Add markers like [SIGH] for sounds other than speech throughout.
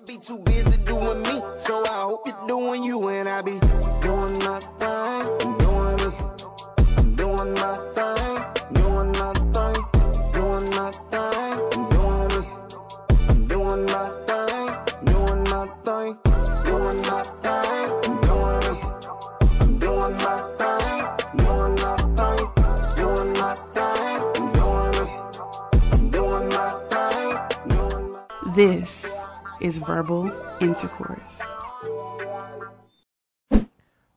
I be too busy doing me, so I hope you're doing you and I be doing my thing, verbal intercourse.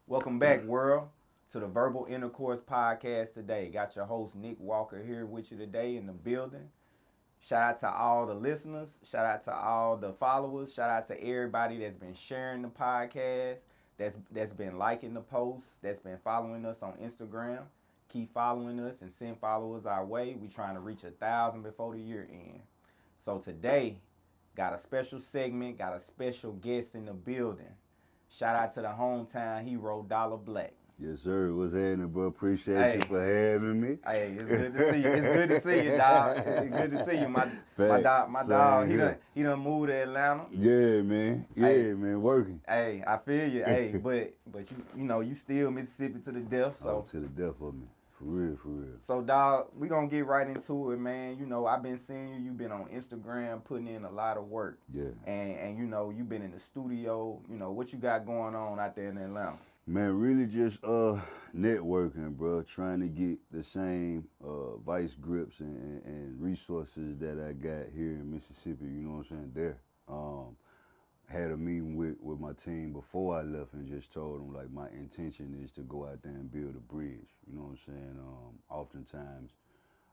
Welcome back, world, to the Verbal Intercourse Podcast today. Got your host, Nick Walker, here with you today in the building. Shout out to all the listeners. Shout out to all the followers. Shout out to everybody that's been sharing the podcast, that's that's been liking the posts, that's been following us on Instagram. Keep following us and send followers our way. We're trying to reach a thousand before the year end. So today, got a special segment, got a special guest in the building. Shout out to the hometown hero, Dollar Black. Yes, sir. What's happening, bro? Appreciate Hey. you for having me. Hey, it's good to see you. It's good to see you, [LAUGHS] dog. It's good to see you, my my dog. My Same dog. He done he done moved to Atlanta. Yeah, man. Yeah, Hey. man. Working. Hey, I feel you. Hey, [LAUGHS] but but you you know you still Mississippi to the death. Oh, to the death of me. For real, for real. so dog, we gonna get right into it, man. You know I've been seeing you. You've been on Instagram putting in a lot of work, Yeah. and and you know you've been in the studio. You know what you got going on out there in Atlanta. Man, really just uh networking, bro. Trying to get the same uh vice grips and, and, and resources that I got here in Mississippi, you know what I'm saying, there. Um had a meeting with, with my team before I left and just told them like my intention is to go out there and build a bridge. You know what I'm saying? Um, oftentimes,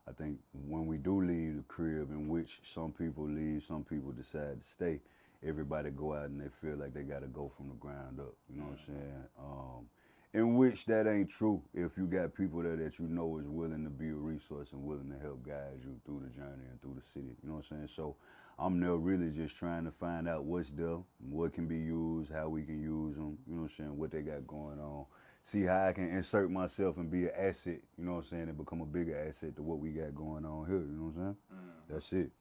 I think when we do leave the crib, in which some people leave, some people decide to stay. Everybody go out and they feel like they got to go from the ground up. You know what I'm saying? Um, in which that ain't true. If you got people there that you know is willing to be a resource and willing to help guide you through the journey and through the city. You know what I'm saying? So I'm there really just trying to find out what's there, what can be used, how we can use them. You know what I'm saying? What they got going on. See how I can insert myself and be an asset. You know what I'm saying? And become a bigger asset to what we got going on here. You know what I'm saying? Mm. That's it.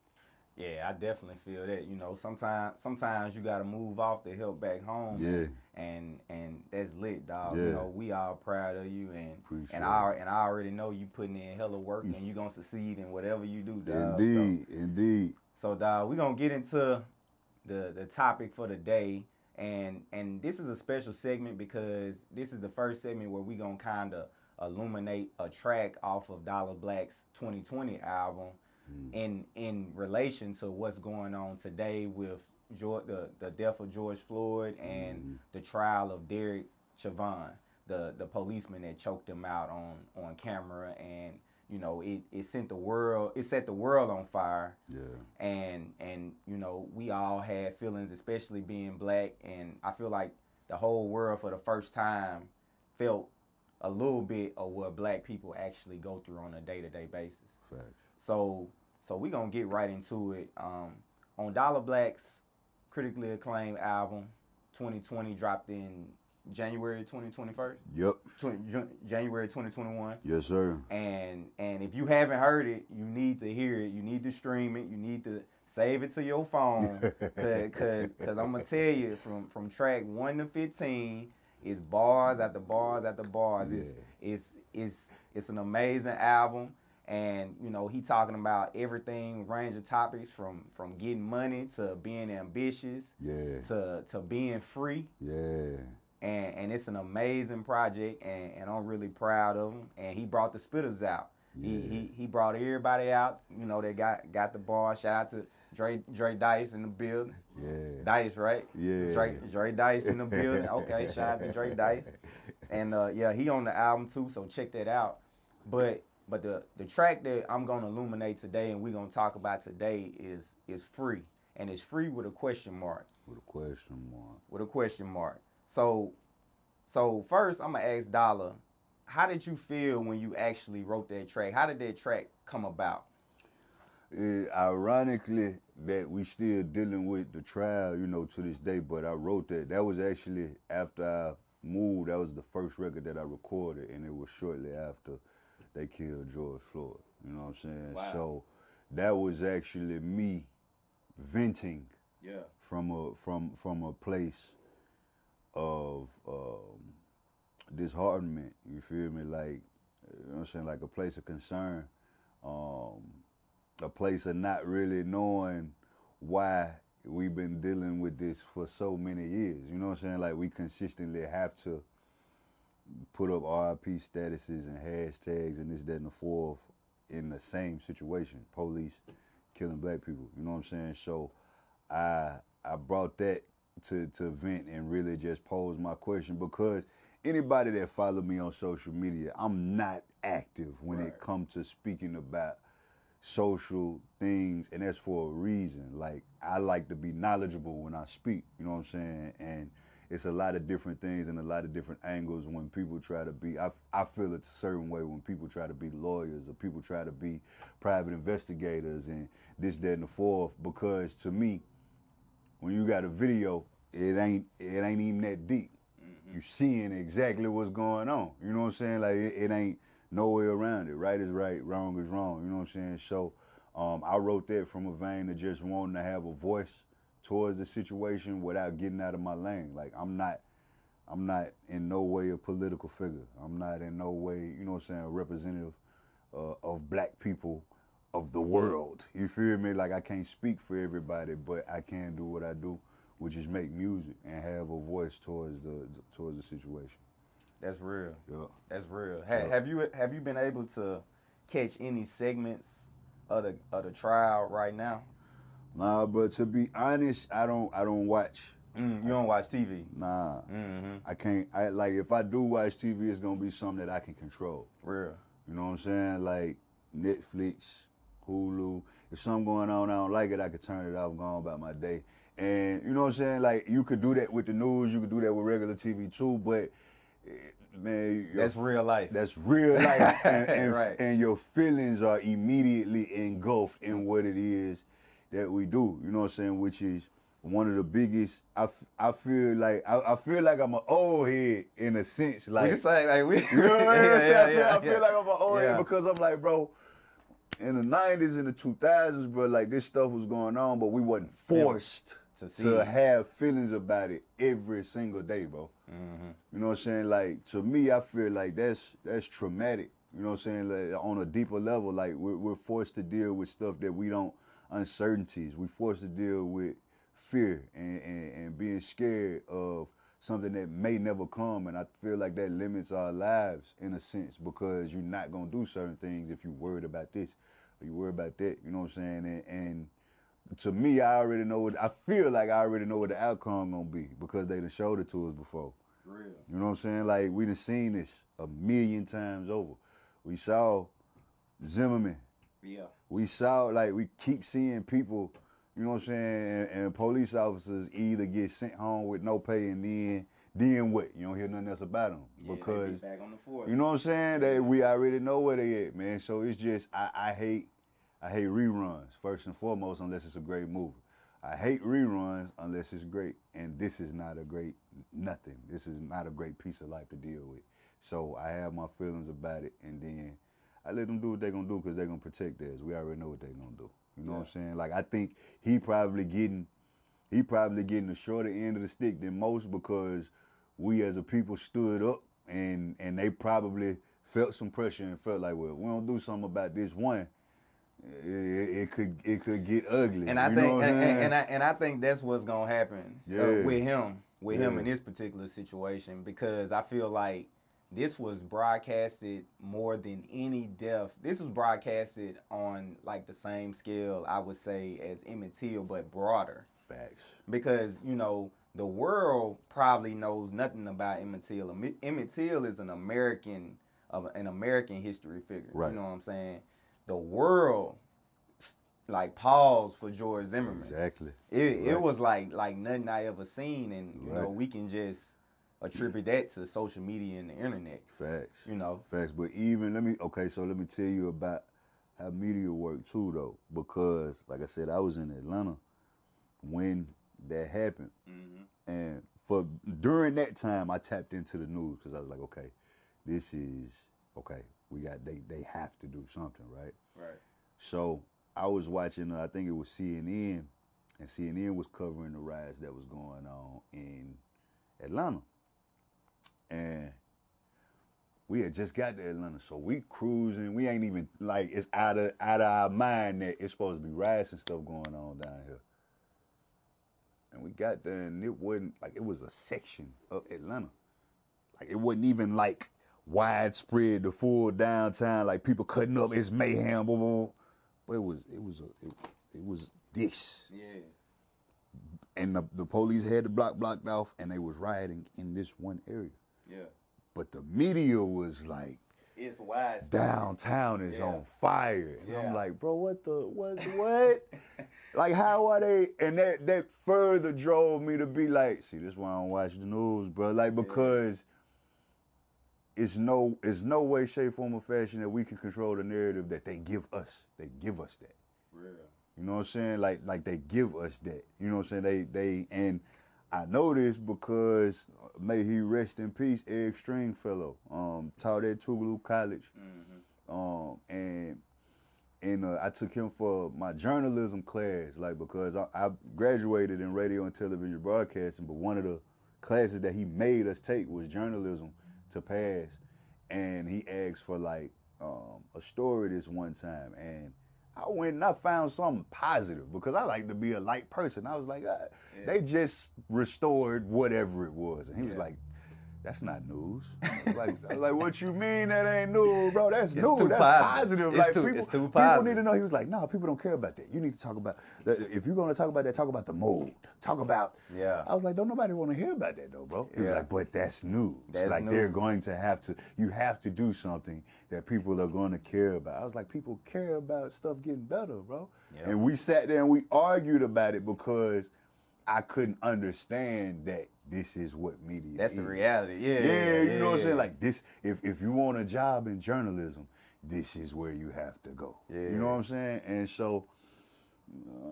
Yeah, I definitely feel that. You know, sometimes sometimes you gotta move off to help back home. Yeah. And and that's lit, dog. Yeah. You know, we all proud of you and Appreciate and I and I already know you putting in hella work mm. and you gonna succeed in whatever you do, dog. So- Indeed, indeed. So, dog, we're gonna get into the the topic for the day, and and this is a special segment because this is the first segment where we gonna kind of illuminate a track off of Dollar Black's 2020 album, mm. in in relation to what's going on today with George, the the death of George Floyd and mm-hmm. the trial of Derek Chauvin, the the policeman that choked him out on on camera. And. You know, it, it sent the world, it set the world on fire Yeah. and and you know we all had feelings especially being black and i feel like the whole world for the first time felt a little bit of what black people actually go through on a day-to-day basis Facts. so so we gonna get right into it um on dollar black's critically acclaimed album 2020 dropped in january 2021 Yep. 20, january 2021 Yes, sir. and and if you haven't heard it, you need to hear it. You need to stream it. You need to save it to your phone, [LAUGHS] cause cause, 'cause I'm gonna tell you from from track one to fifteen, it's bars after bars after bars. It's it's it's it's an amazing album. And you know he talking about everything, range of topics from from getting money to being ambitious Yeah. to to being free Yeah. And and it's an amazing project, and, and I'm really proud of him. And he brought the spitters out. He, he he brought everybody out. You know, they got got the bar. Shout out to Dre Dre Dice in the building. Yeah. Dice, right? Yeah. Dre Dre Dice in the building. [LAUGHS] Okay, shout out to Dre Dice. And uh, yeah, he on the album too, so check that out. But but the the track that I'm gonna illuminate today and we're gonna talk about today is is free, and it's free with a question mark With a question mark. with a question mark. So, so first I'm gonna ask Dollar, how did you feel when you actually wrote that track? How did that track come about? It, ironically, that we still dealing with the trial, you know, to this day. But I wrote that. That was actually after I moved. That was the first record that I recorded, and it was shortly after they killed George Floyd. You know what I'm saying? Wow. So that was actually me venting Yeah. from a from from a place of um, disheartenment. You feel me? Like you know what I'm saying, like a place of concern, um, a place of not really knowing why we've been dealing with this for so many years. You know what I'm saying? Like we consistently have to put up RIP statuses and hashtags and this, that, and the fourth in the same situation. Police killing black people. You know what I'm saying? So I I brought that to to vent and really just pose my question because anybody that follow me on social media, I'm not active when Right. it comes to speaking about social things and that's for a reason. Like I like to be knowledgeable when I speak, you know what I'm saying? And it's a lot of different things and a lot of different angles when people try to be I, I feel it's a certain way when people try to be lawyers or people try to be private investigators and this, that, and the fourth because to me, when you got a video, it ain't it ain't even that deep. You seeing exactly what's going on. You know what I'm saying? Like it, it ain't no way around it. Right is right, wrong is wrong. You know what I'm saying? So um, I wrote that from a vein of just wanting to have a voice towards the situation without getting out of my lane. Like I'm not I'm not in no way a political figure. I'm not in no way, you know what I'm saying, a representative uh, of black people of the world. You feel me? Like I can't speak for everybody, but I can do what I do, which is make music and have a voice towards the towards the situation. That's real. Yeah. That's real. Ha- Yeah. Have you have you been able to catch any segments of the of the trial right now? Nah, but to be honest, I don't I don't watch. Mm, you don't watch TV. Nah. Mm-hmm. I can't I like if I do watch TV it's gonna be something that I can control. Real. You know what I'm saying? Like Netflix, Hulu. If something going on, I don't like it, I could turn it off, go on about my day. And you know what I'm saying? Like you could do that with the news, you could do that with regular TV too, but eh, man, That's real life. That's real life, [LAUGHS] and, and, Right. and your feelings are immediately engulfed in what it is that we do. You know what I'm saying? Which is one of the biggest. I, I feel like I, I feel like I'm an old head in a sense. Like can say like we. [LAUGHS] you know what I'm Yeah, saying? I feel, yeah, I feel yeah. like I'm an old Yeah. head because I'm like, bro, in the 90s and the 2000s, bro, like this stuff was going on, but we wasn't forced To to, have feelings about it every single day, bro. Mm-hmm. You know what I'm saying? Like to me, I feel like that's that's traumatic. You know what I'm saying? Like on a deeper level, like we're, we're forced to deal with stuff that we don't uncertainties. We're forced to deal with fear and, and, and being scared of something that may never come. And I feel like that limits our lives in a sense because you're not gonna do certain things if you're worried about this or you worry about that. You know what I'm saying? And, and to me, I already know what I feel like. I already know what the outcome gonna be because they done showed it to us before. Real. You know what I'm saying? Like we done seen this a million times over. We saw Zimmerman. Yeah. We saw like we keep seeing people. You know what I'm saying? And, and police officers either get sent home with no pay and then then what? You don't hear nothing else about them Yeah, they be because back on the you know what I'm saying? They we already know where they at, man. So it's just I, I hate I hate reruns first and foremost unless it's a great movie. I hate reruns unless it's great, and this is not a great nothing. This is not a great piece of life to deal with. So I have my feelings about it, and then I let them do what they're gonna do because they're gonna protect theirs. We already know what they're gonna do. You know what I'm saying? Like I think he probably getting he probably getting the shorter end of the stick than most because we as a people stood up and and they probably felt some pressure and felt like, well, we don't do something about this one. It, it, could it could get ugly. And I think and, and, and I and I think that's what's gonna happen uh, with him, with him in this particular situation because I feel like this was broadcasted more than any death. This was broadcasted on like the same scale I would say as Emmett Till, but broader Facts. because you know the world probably knows nothing about Emmett Till. Emmett Till is an American of an American history figure. Right. You know what I'm saying? The world like paused for George Zimmerman. Exactly. It it was like like nothing I ever seen, and you know we can just attribute that to social media and the internet. Facts. You know, Facts. But even let me okay, so let me tell you about how media worked too though. Because like I said, I was in Atlanta when that happened. Mm-hmm. And for during that time I tapped into the news because I was like, okay, this is okay, we got they they have to do something, right? right? So I was watching, uh, I think it was CNN, and CNN was covering the riots that was going on in Atlanta, and we had just got to Atlanta, so we cruising. We ain't even like it's out of out of our mind that it's supposed to be riots and stuff going on down here. And we got there, and it wasn't like it was a section of Atlanta. Like it wasn't even like widespread, the full downtown, like people cutting up. It's mayhem, boom, boom. But it was, it was, a, it, it was this, Yeah. and the, the police had the block blocked off, and they was rioting in this one area. Yeah. But the media was like, It's wide. downtown is Yeah. on fire. And Yeah. I'm like, bro, what the what [LAUGHS] what? like how are they and that that further drove me to be like, see, this why I don't watch the news, bro. Like because it's no it's no way, shape, form, or fashion that we can control the narrative that they give us. They give us that. Real. You know what I'm saying? Like like they give us that. You know what I'm saying? They they and I know this because may he rest in peace, Eric Stringfellow, um, taught at Tougaloo College, um, and and uh, I took him for my journalism class, like because I, I graduated in radio and television broadcasting, but one of the classes that he made us take was journalism to pass, and he asked for like um, a story this one time, and I went and I found something positive because I like to be a light person. I was like, ah, they just restored whatever it was, and he was like. That's not news. [LAUGHS] Like, like, what you mean that ain't news, bro? That's It's news. That's positive. positive. It's like too- people, it's too people positive. need to know. He was like, no, people don't care about that. You need to talk about. If you're gonna talk about that, talk about the mold. Talk about. Yeah. I was like, don't nobody want to hear about that though, bro. He was like, but that's news. That's like they're going to have to. You have to do something that people are going to care about. I was like, people care about stuff getting better, bro. Yeah. And we sat there and we argued about it because I couldn't understand that this is what media. That's the reality. Yeah. Yeah, you know what I'm saying? Like this, if if you want a job in journalism, this is where you have to go. Yeah, You know what I'm saying? And so,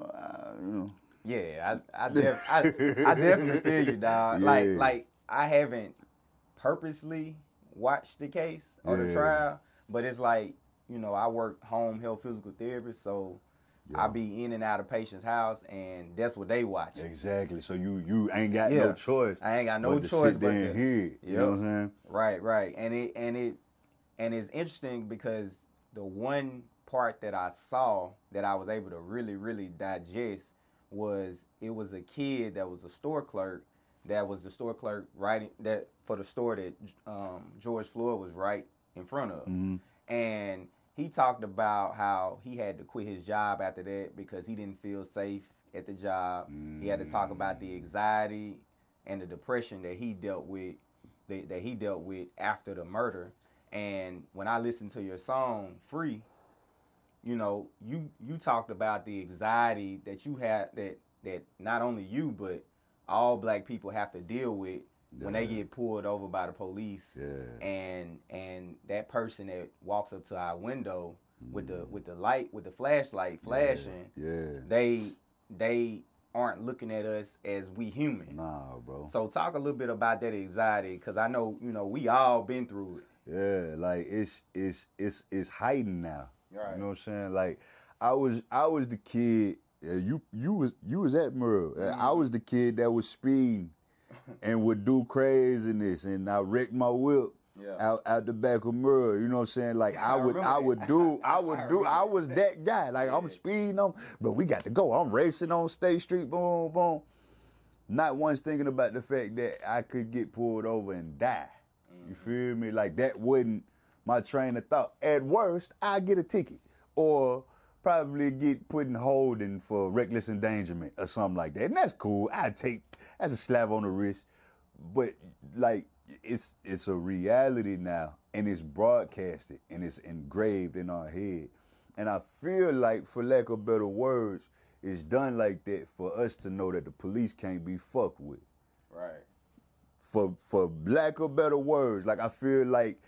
uh, I, you know, Yeah, I I, [LAUGHS] def, I I definitely feel you, dog. Like Yeah. like I haven't purposely watched the case or the trial, but it's like you know I work home health physical therapist, so I Yeah. be in and out of patients' house, and that's what they watch. exactly. So you you ain't got Yeah. no choice. I ain't got no but to choice sit but to- hear it. You know what I'm saying? Right, right, and it and it and it's interesting because the one part that I saw that I was able to really really digest was it was a kid that was a store clerk that was the store clerk writing that for the store that um, George Floyd was right in front of, and he talked about how he had to quit his job after that because he didn't feel safe at the job. He had to talk about the mm. anxiety and the depression that he dealt with that, that he dealt with after the murder. And when I listened to your song "Free," you know, you you talked about the anxiety that you had that that not only you but all black people have to deal with when they get pulled over by the police Yeah. and and that person that walks up to our window with the with the light with the flashlight flashing Yeah. they they aren't looking at us as we human Nah, bro. so talk a little bit about that anxiety because i know you know we all been through it Yeah, like it's it's it's it's hiding now. Right. You know what I'm saying? Like I was I was the kid. uh, you you was you was at Murrah. Uh, I was the kid that was speeding and would do craziness, and I wrecked my whip. Yeah. Out, out the back of Murrah, you know what I'm saying? Like I I would, I [LAUGHS] would do, I would I do, I was that guy. Like I'm speeding on, but we got to go. I'm racing on State Street, boom, boom. Not once thinking about the fact that I could get pulled over and die. You feel me? Like that wouldn't my train of thought. At worst, I get a ticket or probably get put in holding for reckless endangerment or something like that. And that's cool. I take that's a slap on the wrist. But like it's it's a reality now and it's broadcasted and it's engraved in our head. And I feel like for lack of better words, it's done like that for us to know that the police can't be fucked with right for for lack of better words, like I feel like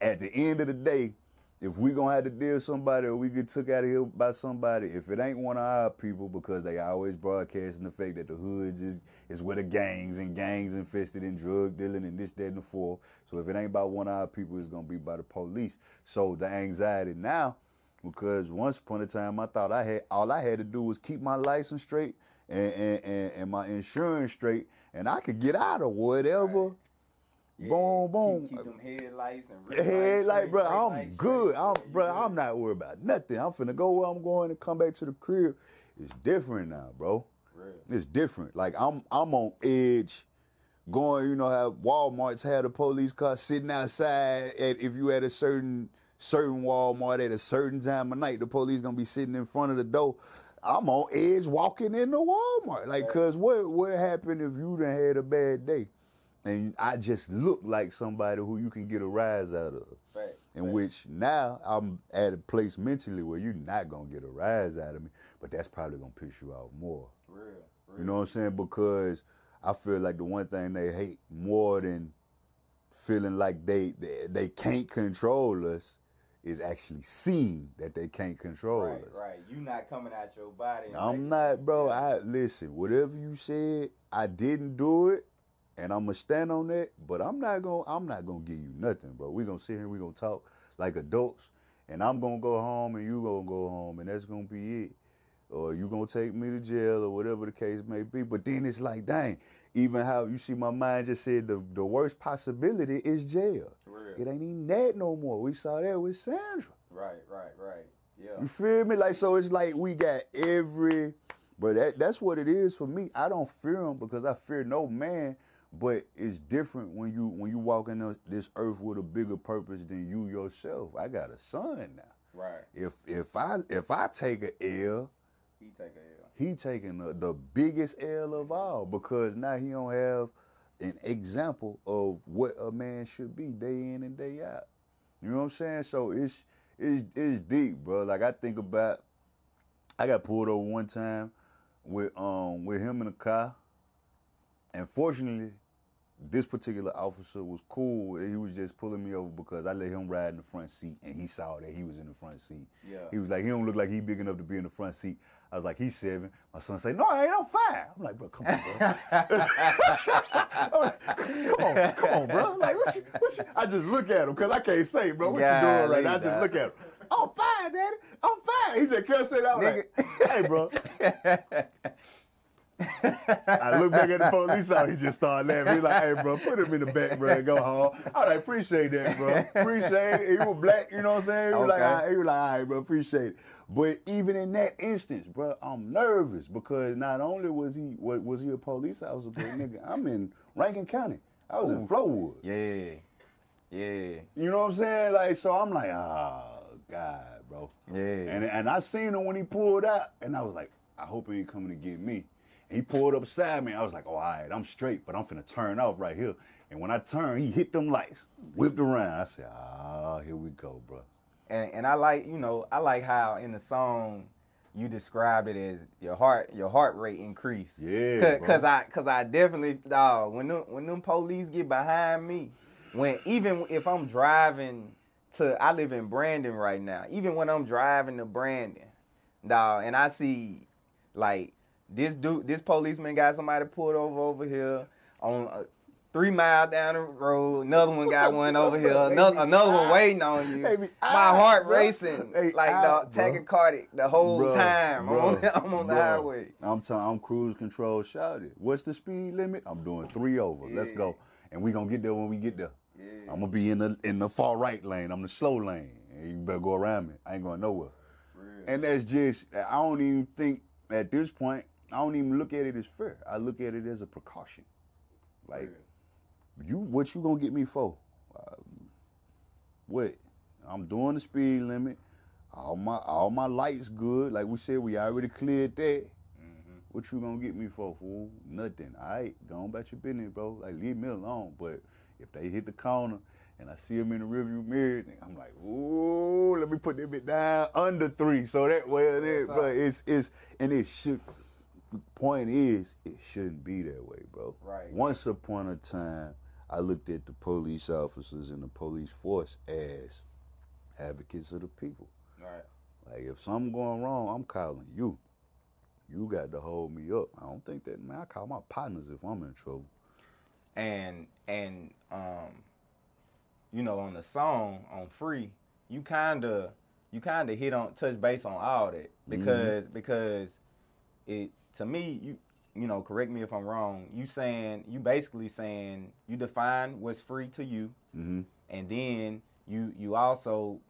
at the end of the day, if we gonna have to deal with somebody or we get took out of here by somebody, if it ain't one of our people, because they always broadcasting the fact that the hoods is is where the gangs and gangs infested in drug dealing and this, that, and the fourth. So if it ain't about one of our people, it's gonna be by the police. So the anxiety now, because once upon a time I thought I had all I had to do was keep my license straight and, and, and, and my insurance straight, and I could get out of whatever. Yeah, Boom, boom. Keep, keep them headlights and red like, bro, I'm lights good. I'm, Yeah, bro. I'm not worried about nothing. I'm finna go where I'm going and come back to the crib. It's different now, bro. Real. It's different. Like I'm, I'm on edge. Going, you know how Walmart's had a police car sitting outside. At if you at a certain certain Walmart at a certain time of night, the police gonna be sitting in front of the door. I'm on edge walking into Walmart. Like, cause what what happened if you done had a bad day? And I just look like somebody who you can get a rise out of. Fact, In fact. which now I'm at a place mentally where you're not gonna get a rise out of me, but that's probably gonna piss you off more. Real, real. You know what I'm saying? Because I feel like the one thing they hate more than feeling like they they, they can't control us is actually seeing that they can't control Right, us. right. You not coming out your body. I'm not, bro. I listen. Whatever you said, I didn't do it, and I'm gonna stand on that. But I'm not gonna. I'm not gonna give you nothing, bro. We gonna sit here. We gonna talk like adults, and I'm gonna go home, and you gonna go home, and that's gonna be it. Or you gonna take me to jail, or whatever the case may be. But then it's like, dang. Even how you see my mind just said the the worst possibility is jail. Real. It ain't even that no more. We saw that with Sandra. Right, right, right. Yeah. You feel me? Like so, it's like we got every, but that that's what it is for me. I don't fear him because I fear no man. But it's different when you when you walk in this earth with a bigger purpose than you yourself. I got a son now. Right. If if I if I take a L, He take a L. he taking the, the biggest L of all because now he don't have an example of what a man should be day in and day out. You know what I'm saying? So it's it's it's deep, bro. Like I think about, I got pulled over one time with um with him in the car, and fortunately, this particular officer was cool. He was just pulling me over because I let him ride in the front seat, and he saw that he was in the front seat. Yeah. He was like, he don't look like he big enough to be in the front seat. I was like, he's seven. My son say, no, I ain't. I'm five. I'm like, bro, come on, bro. [LAUGHS] I'm like, come on, come on, bro. Like, what you, what you? I just look at him because I can't say, bro, what you doing right now? I just look at him. I'm fine, daddy. I'm fine. He just can't say that. I'm like, hey, bro. [LAUGHS] I look back at the police officer. He just started laughing. He's like, "Hey, bro, put him in the back, bro, and go home." I was like, "Appreciate that, bro. Appreciate it." He was black, you know what I'm saying? He was like, Okay. all right. "He was like, all right, bro, appreciate it." But even in that instance, bro, I'm nervous because not only was he was, was he a police officer, but nigga, [LAUGHS] I'm in Rankin County. I was in Flowood. Yeah. Yeah. You know what I'm saying? Like, so I'm like, oh God, bro. Yeah. And and I seen him when he pulled out, and I was like, I hope he ain't coming to get me. He pulled up beside me. I was like, oh, all right, I'm straight, but I'm finna turn off right here. And when I turned, he hit them lights, whipped around. I said, ah, here we go, bro. and and I like you know I like how in the song you described it as your heart your heart rate increased. Yeah, Cause, bro. 'cause I cause I definitely dog when them when them police get behind me, when even if I'm driving to I live in Brandon right now, even when I'm driving to Brandon, dog, and I see like this dude this policeman got somebody pulled over over here on. Uh, Three mile down the road, another one got one over here, [LAUGHS] another, another one waiting on you. My heart racing, like out, the bro. tachycardic the whole Bruh, time. I'm on, I'm on the highway. I'm telling, I'm cruise control. Shouted. What's the speed limit? I'm doing three over. Let's go. And we gonna get there when we get there. Yeah. I'm gonna be in the in the far right lane. I'm the slow lane. You better go around me. I ain't going nowhere. Real. And that's just, I don't even think at this point, I don't even look at it as fear. I look at it as a precaution. Like, you, what you gonna get me for? Uh, what? I'm doing the speed limit. All my all my lights good. Like we said, we already cleared that. Mm-hmm. What you gonna get me for, fool? Nothing. All right, go on about your business, bro. Like leave me alone. But if they hit the corner and I see them in the rearview mirror, I'm like, ooh, let me put that bit down under three. So that way it bro. It's it's and it should. Point is, it shouldn't be that way, bro. Right. Once upon a time, I looked at the police officers and the police force as advocates of the people. Right. Like if something going wrong, I'm calling you. You got to hold me up. I don't think that man. I call my partners if I'm in trouble. and and um you know on the song on free you kind of you kind of hit on touch base on all that because because it to me, you you know, correct me if I'm wrong. You saying you basically saying you define what's free to you, hmm and then you you also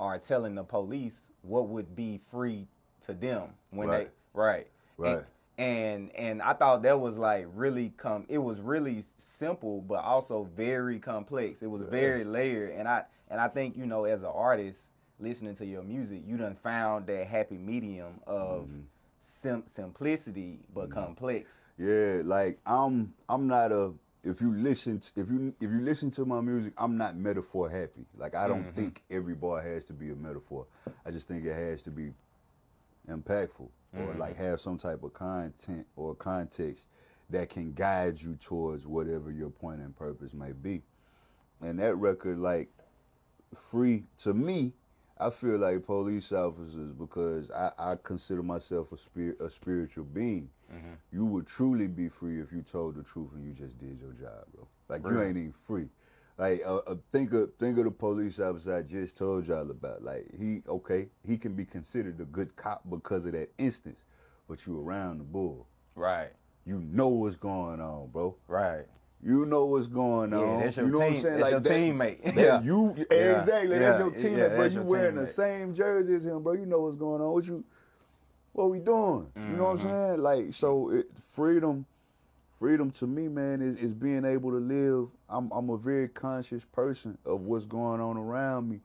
are telling the police what would be free to them when Right. they right Right. and and I thought that was like really come it was really simple but also very complex it was very layered and I and I think you know as an artist listening to your music you done found that happy medium of Mm-hmm. Sim- simplicity but mm. complex Yeah, like I'm I'm not a if you listen t- if you if you listen to my music, I'm not metaphor happy. Like I don't mm-hmm. think every bar has to be a metaphor. I just think it has to be impactful or mm-hmm. like have some type of content or context that can guide you towards whatever your point and purpose may be. And that record like free to me i feel like police officers because i, I consider myself a spirit a spiritual being. You would truly be free if you told the truth and you just did your job bro. Like you ain't even free. Like uh, uh, think of think of the police officer i just told y'all about. Like he okay he can be considered a good cop because of that instance but you around the bull. Right. You know what's going on bro. Right you know what's going Yeah, on. that's your you know what I'm saying? that's like your that, teammate. Yeah. You Yeah. exactly. Yeah. That's your teammate, Yeah, bro. You wearing the teammate. same jersey as him, bro. You know what's going on. What you what we doing? You know what Mm-hmm. I'm saying? Like so it, freedom freedom to me, man, is, is being able to live. I'm I'm a very conscious person of what's going on around me.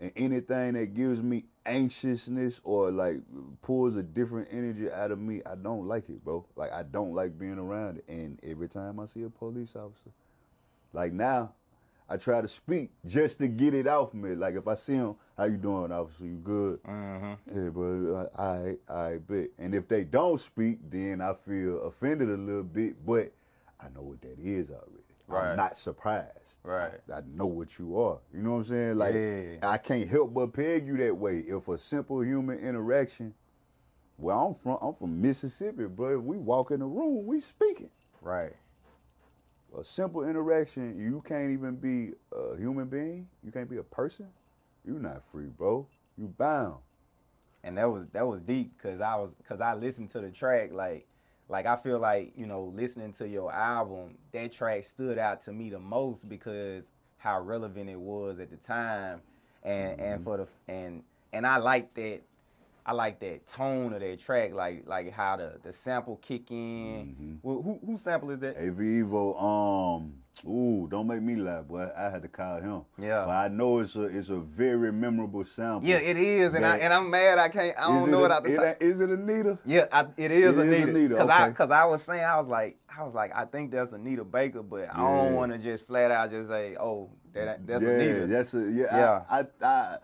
And anything that gives me anxiousness or like pulls a different energy out of me, I don't like it, bro. Like I don't like being around it. And every time I see a police officer, like now, I try to speak just to get it off me. Like if I see him, how you doing, officer? You good? mm-hmm. Yeah, bro. I, I, bet. And if they don't speak, then I feel offended a little bit. But I know what that is already. Right. I'm not surprised. Right. I, I know what you are. You know what I'm saying? Like Yeah. I can't help but peg you that way. If a simple human interaction. Well, I'm from I'm from Mississippi, bro. If we walk in the room, we speaking right a simple interaction, you can't even be a human being. You can't be a person. You're not free, bro. You bound. and that was that was deep because I was because I listened to the track like like I feel like you know listening to your album that track stood out to me the most because how relevant it was at the time. And and for the and and I like that I like that tone of that track like like how the the sample kick in. Who who, who sample is that? AV Evo, um, ooh, don't make me laugh, boy. I had to call him. Yeah. But I know it's a it's a very memorable sample. yeah it is and I and I'm mad I can't I don't it know a- it out the it top. Is it Anita? Yeah, I, it is It is Anita. Anita, Cause I, cause I was saying, I was like, I was like, I think that's Anita Baker, but I don't want to just flat out just say, oh, that, that's yeah, Anita. that's a yeah. Yeah. I, I, I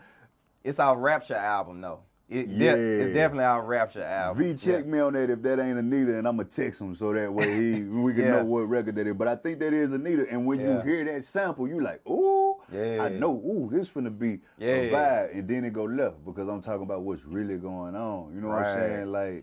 it's our Rapture album, though. It, de- Yeah. it's definitely our Rapture album. V check Yeah. me on that if that ain't Anita, and I'ma text him so that way he [LAUGHS] we can Yeah. know what record that is. But I think that is Anita, and when you hear that sample, you like, ooh, Yeah. I know, ooh, this finna be a vibe, and then it go left because I'm talking about what's really going on. You know what I'm saying? Like,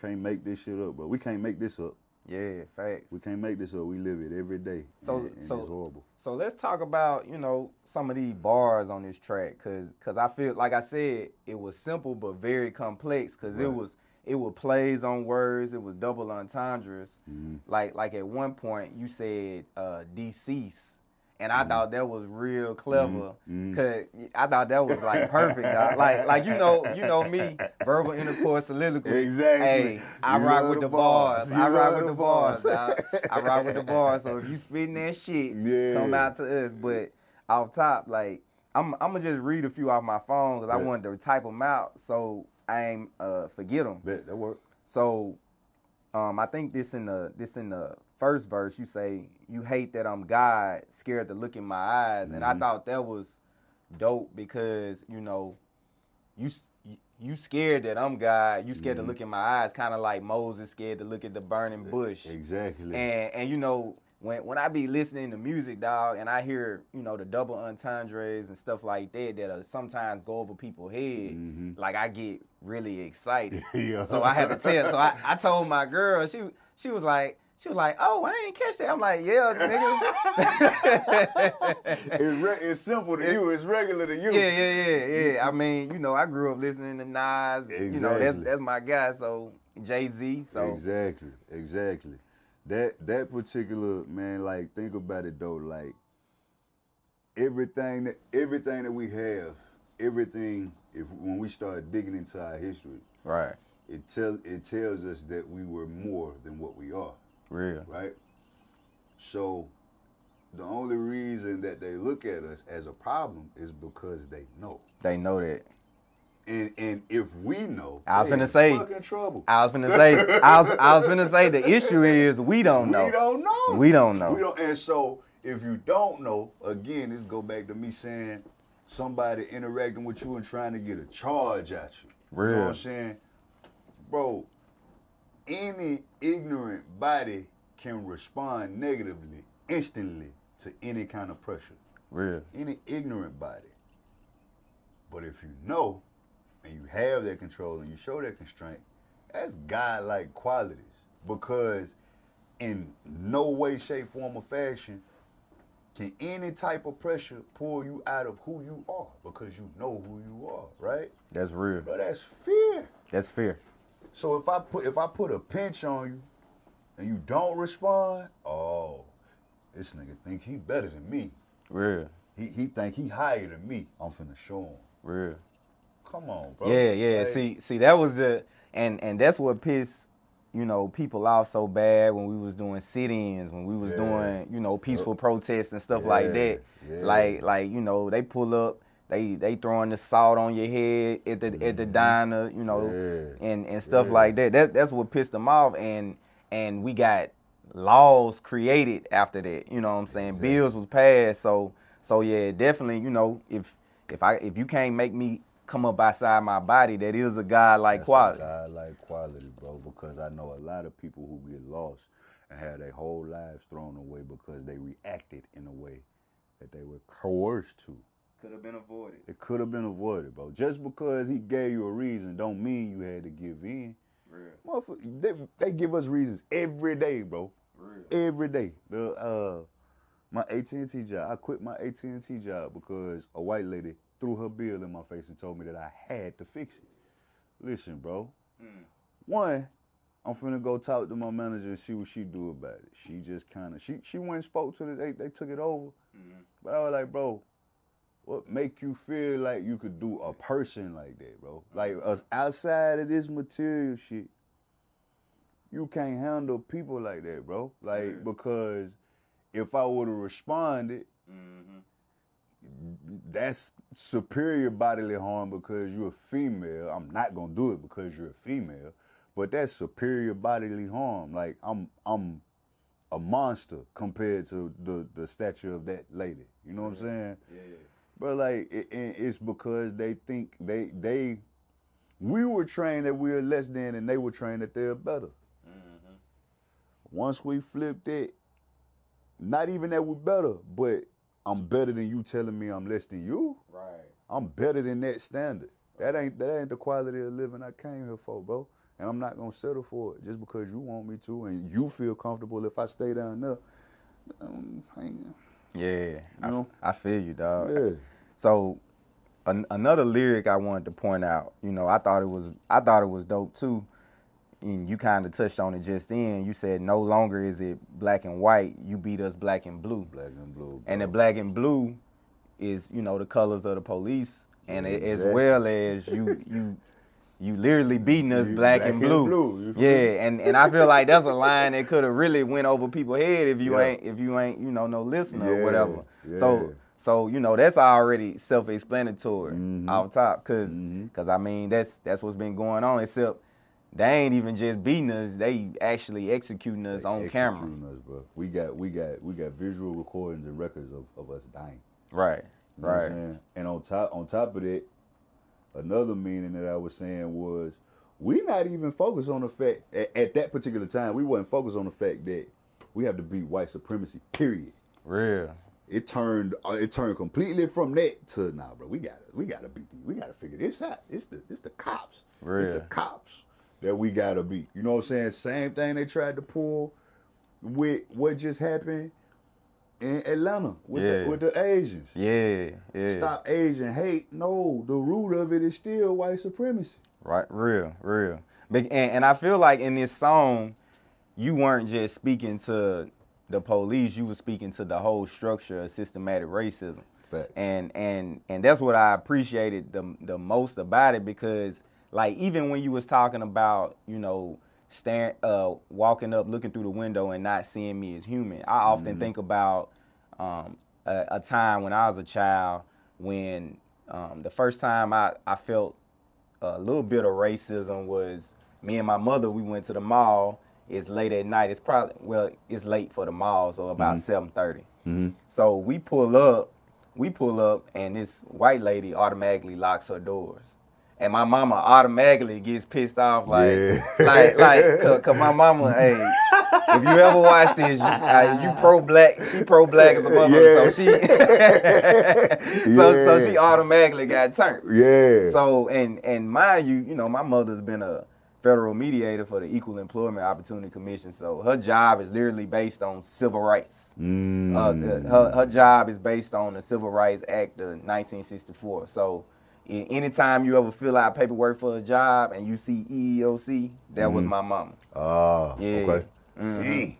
can't make this shit up, bro. We can't make this up. Yeah, facts. We can't make this up. We live it every day. So- and, and so- it's horrible. So let's talk about you know some of these bars on this track, cause cause I feel like I said it was simple but very complex, cause it was it was plays on words, it was double entendres. Mm-hmm. Like like at one point you said uh, deceased, and Mm-hmm. I thought that was real clever, cause I thought that was like perfect. dog. Like like you know you know me, verbal intercourse soliloquy. Exactly. Hey, I You rock with the bars. I rock with the bars. I rock with the bars. So if you spitting that shit, Yeah. come out to us. But off top, like I'm, I'm gonna just read a few off my phone because I wanted to type them out so I ain't uh, forget them. Bet that work. So, um, I think this in the this in the first verse. You say you hate that I'm God, scared to look in my eyes, and I Mm-hmm. thought that was dope because you know, you you- scared that I'm God. You scared Mm-hmm. to look in my eyes, kind of like Moses scared to look at the burning bush. Exactly. And and you know when when I be listening to music, dog, and I hear you know the double entendres and stuff like that that sometimes go over people's head, like I get really [LAUGHS] excited. Mm-hmm. Yeah. So I had to tell. So I, I told my girl. She she was like she was like, oh, I ain't catch that. I'm like, yeah, nigga. [LAUGHS] it's, re- it's simple to you. It's regular to you. Yeah, yeah, yeah, yeah. I mean, you know, I grew up listening to Nas. You know, that's that's my guy. So Jay Z. So Exactly, exactly. That that particular man, like think about it though, like everything that everything that we have, everything if when we start digging into our history, right, it tell it tells us that we were more than what we are, real, right? So the only reason that they look at us as a problem is because they know. they know that. And and if we know, I was finna say- trouble. I was gonna say, I was, I was gonna say, the issue is we don't know. We don't know. We don't know. We don't, and so if you don't know, again, this go back to me saying somebody interacting with you and trying to get a charge at you. You know Real. what I'm saying? Bro, any ignorant body can respond negatively instantly to any kind of pressure. Real, Any ignorant body. But if you know and you have that control and you show that constraint, that's godlike qualities. Because in no way, shape, form, or fashion can any type of pressure pull you out of who you are because you know who you are, right? that's real. But that's fear. That's fair. So if I put if I put a pinch on you and you don't respond, oh, this nigga think he better than me. Real, He he think he higher than me. I'm finna show him. real. Come on, bro. Yeah, yeah. Like, See, see, that was the and and that's what pissed you know people off so bad when we was doing sit-ins, when we was Yeah. doing you know peaceful uh, protests and stuff like that. yeah. Like like you know they pull up. They, they throwing the salt on your head at the at the diner, you know, Mm-hmm. Yeah, and, and stuff yeah. like that. That that's what pissed them off, and and we got laws created after that. You know what I'm saying? Exactly. Bills was passed, so so yeah, definitely. You know, if if I if you can't make me come up outside my body, that is a god like quality. A godlike quality, bro. Because I know a lot of people who get lost and have their whole lives thrown away because they reacted in a way that they were coerced to. Could have been avoided. It could have been avoided, bro. Just because he gave you a reason, don't mean you had to give in. Real, Motherfucker, they, they give us reasons every day, bro. real. every day. The uh, my AT and T job. I quit my AT and T job because a white lady threw her bill in my face and told me that I had to fix it. Listen, bro. One, I'm finna go talk to my manager and see what she do about it. She just kind of she she went and spoke to the they they took it over, but I was like, bro. What make you feel like you could do a person like that, bro? Like us outside of this material shit, you can't handle people like that, bro. Like Yeah. because if I would have responded, mm-hmm. that's superior bodily harm because you're a female. I'm not gonna do it because you're a female, but that's superior bodily harm. Like I'm I'm a monster compared to the the stature of that lady. You know what I'm saying? Yeah. But like it, it- it's because they think they they we were trained that we are less than and they were trained that they're better. Once we flipped it, not even that we're better, but I'm better than you telling me I'm less than you. Right. I'm better than that standard. That ain't that ain't the quality of living I came here for, bro. And I'm not gonna settle for it just because you want me to and you feel comfortable if I stay down there. Um, Yeah. I, feel you, dog. yeah. So an, another lyric I wanted to point out, you know, I thought it was I thought it was dope too. And you kind of touched on it just then. You said no longer is it black and white. You beat us black and blue. Black and blue. And the black and blue is, you know, the colors of the police, and it- as well as you you you literally beating us black, black and and blue. blue, you feel Yeah, and and I feel like that's a line that could have really went over people's head if you Yeah. ain't if you ain't you know no listener or whatever. yeah. So so you know that's already self-explanatory Mhm. off top, cause Mhm. 'cause, I mean that's that's what's been going on. Except they ain't even just beating us; they actually executing us They on camera. Us, bro. We got we got we got visual recordings and records of, of us dying. Right, You right. And on top on top of that, another meaning that I was saying was we not even focused on the fact at, at that particular time we wasn't focused on the fact that we have to beat white supremacy. Period. Real. It turned uh, it turned completely from that to nah, bro. We gotta we gotta beat the, we gotta figure this out. It's the it's the cops. It's the cops that we gotta beat. You know what I'm saying? Same thing they tried to pull with what just happened in Atlanta with Yeah. the, with the Asians. Yeah, yeah. Stop Asian hate. No, the root of it is still white supremacy. Right, real, real. And, and I feel like in this song, you weren't just speaking to the police, you were speaking to the whole structure of systematic racism. Fact. And and and that's what I appreciated the the most about it because like even when you was talking about, you know, staring uh walking up looking through the window and not seeing me as human, I often think about um a, a time when I was a child when um the first time I, I felt a little bit of racism was me and my mother. We went to the mall. It's late at night. It's probably well, it's late for the mall, so about Mm-hmm. So we pull up, we pull up, and this white lady automatically locks her doors. And my mama automatically gets pissed off, like, Yeah. like, like, cause, 'cause my mama, hey, if you ever watch this, you, uh, you pro black, she pro black as a motherfucker, so she, [LAUGHS] so, so she automatically got turned. Yeah. So and and mind you, you know, my mother's been a federal mediator for the Equal Employment Opportunity Commission. So her job is literally based on civil rights. Mm. Uh, her her job is based on the Civil Rights Act of 1964. So anytime you ever fill out paperwork for a job and you see EEOC, that was my mama. Ah, Yeah. okay. Mhm.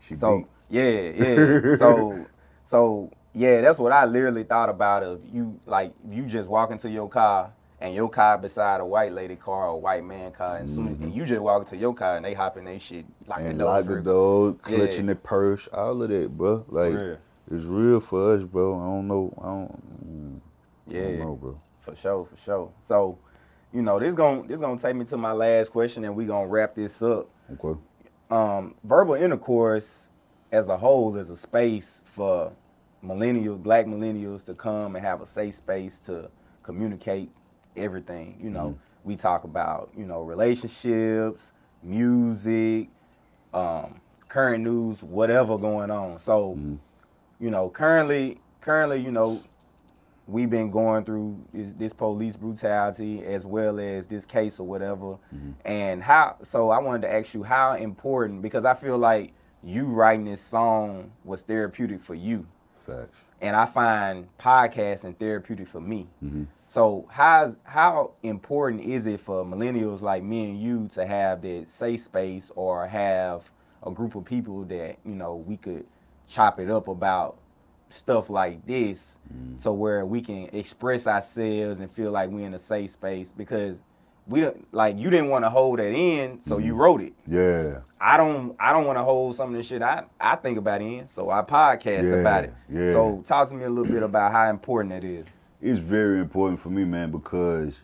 She So beat. yeah, yeah. [LAUGHS] so so yeah, that's what I literally thought about. Of you like you just walk into your car and your car beside a white lady car or a white man car, and soon and you just walk into your car and they hop in their shit, lock and the lock the door, Yeah. clutching the purse, all of that, bro. Like Real. it's real for us, bro. I don't know. I don't. mm, I Yeah. don't know, bro. For sure, for sure. So, you know, this going this gonna take me to my last question, and we gonna wrap this up. Okay. um, verbal intercourse as a whole is a space for millennials, black millennials to come and have a safe space to communicate everything. You know, we talk about, you know, relationships, music, um, current news, whatever going on. So, you know, currently, currently, you know, we've been going through this, police brutality as well as this case or whatever. Mm-hmm. And how, so I wanted to ask you how important, because I feel like you writing this song was therapeutic for you. Facts. And I find podcasting therapeutic for me. Mm-hmm. So how how important is it for millennials like me and you to have that safe space or have a group of people that you know we could chop it up about stuff like this, mm. so where we can express ourselves and feel like we're in a safe space because we don't like you didn't want to hold that in, so you mm. wrote it. Yeah. I don't I don't want to hold some of the shit I, I think about in, so I podcast Yeah, about it. yeah. So talk to me a little bit about how important that is. It's very important for me, man, because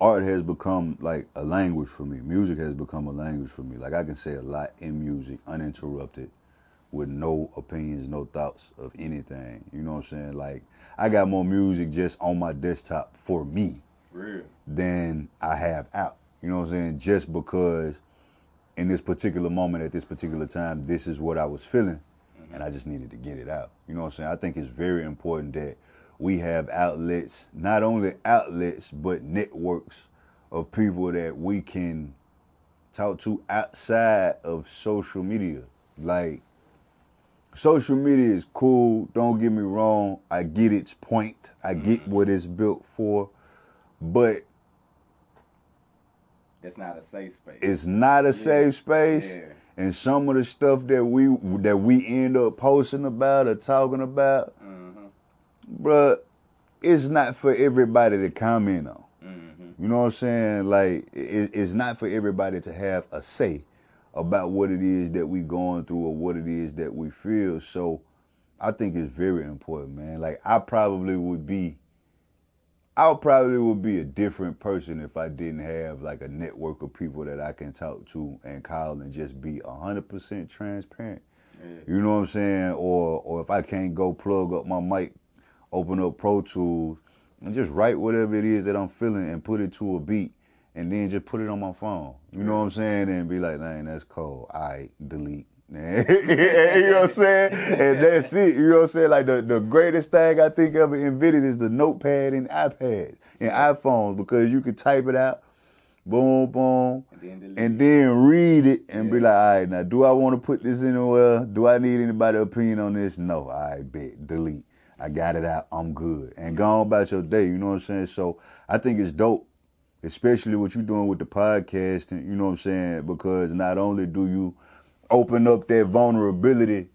art has become like a language for me. Music has become a language for me. Like I can say a lot in music uninterrupted with no opinions, no thoughts of anything. You know what I'm saying? Like I got more music just on my desktop for me Real. than I have out. You know what I'm saying? Just because in this particular moment at this particular time, this is what I was feeling mm-hmm. and I just needed to get it out. You know what I'm saying? I think it's very important that we have outlets, not only outlets, but networks of people that we can talk to outside of social media. Like, social media is cool, don't get me wrong. I get its point, I mm-hmm. get what it's built for, but It's not a safe space. it's not a safe space. Yeah. And some of the stuff that we that we end up posting about or talking about, mm-hmm. bruh, it's not for everybody to comment on. Mm-hmm. You know what I'm saying? Like, it, it's not for everybody to have a say about what it is that we're going through or what it is that we feel. So, I think it's very important, man. Like, I probably would be I probably would be a different person if I didn't have like a network of people that I can talk to and call and just be hundred percent transparent. You know what I'm saying? Or or if I can't go plug up my mic, open up Pro Tools, and just write whatever it is that I'm feeling and put it to a beat and then just put it on my phone. You know what I'm saying? And be like, man, that's cold. I right, delete. [LAUGHS] you know what I'm saying? And that's it. You know what I'm saying? Like the, the greatest thing I think ever invented is the notepad and iPads and iPhones because you could type it out, boom, boom, And then and then read it and be like, all right, now do I want to put this anywhere? Do I need anybody's opinion on this? No, I bet. Delete. I got it out. I'm good. And go on about your day. You know what I'm saying? So I think it's dope especially what you're doing with the podcasting. You know what I'm saying? Because not only do you open up that vulnerability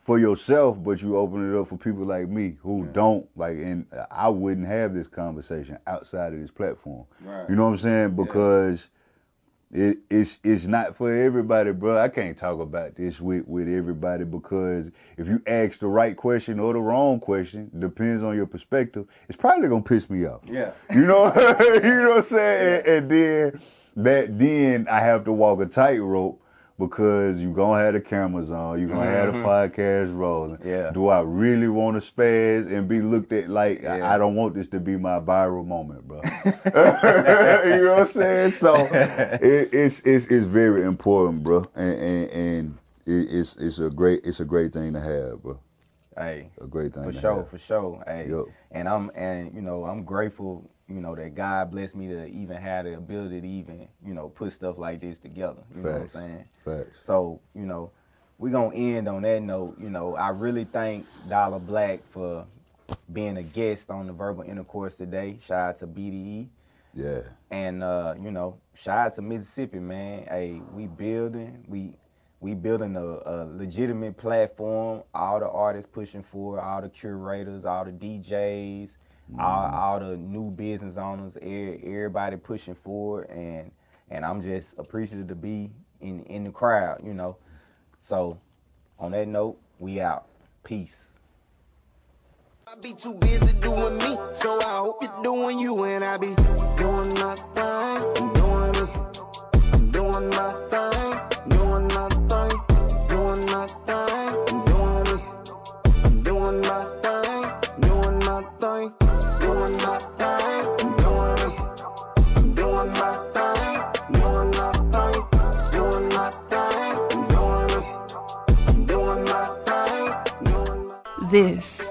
for yourself, but you open it up for people like me who don't like, and I wouldn't have this conversation outside of this platform. Right. You know what I'm saying? Because it, it's it's not for everybody, bro. I can't talk about this with with everybody because if you ask the right question or the wrong question, depends on your perspective. It's probably gonna piss me off. Yeah. You know, you know what I'm saying? [LAUGHS] And, and then that then I have to walk a tightrope because you gonna have the cameras on, you gonna have the podcast rolling. Mm-hmm. Yeah. Do I really want to spaz and be looked at like I- Yeah. I don't want this to be my viral moment, bro? [LAUGHS] [LAUGHS] you know what I'm saying? So it, it's it's it's very important, bro, and and, and it, it's it's a great it's a great thing to have, bro. Hey, A great thing for to sure, have. for sure. Hey, Yup. and I'm and you know I'm grateful. You know that God blessed me to even have the ability to even you know put stuff like this together. You know what I'm saying? Facts. So you know we're gonna end on that note. You know I really thank Dollar Black for being a guest on the Verbal Intercourse today. Shout out to BDE. Yeah. And uh, you know, shout out to Mississippi, man. Hey, we building, we we building a, a legitimate platform. All the artists pushing for, all the curators, all the DJs, all, mm-hmm. all the new business owners, everybody pushing forward, and and I'm just appreciative to be in in the crowd, you know. So, on that note, we out. Peace. I be too busy doing me, so I hope you're doing you, and I be doing my thing, This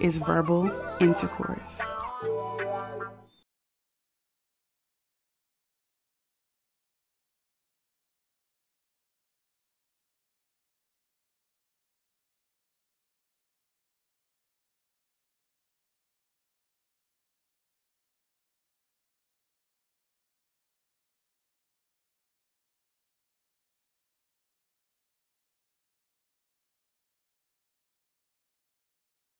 is Verbal Intercourse.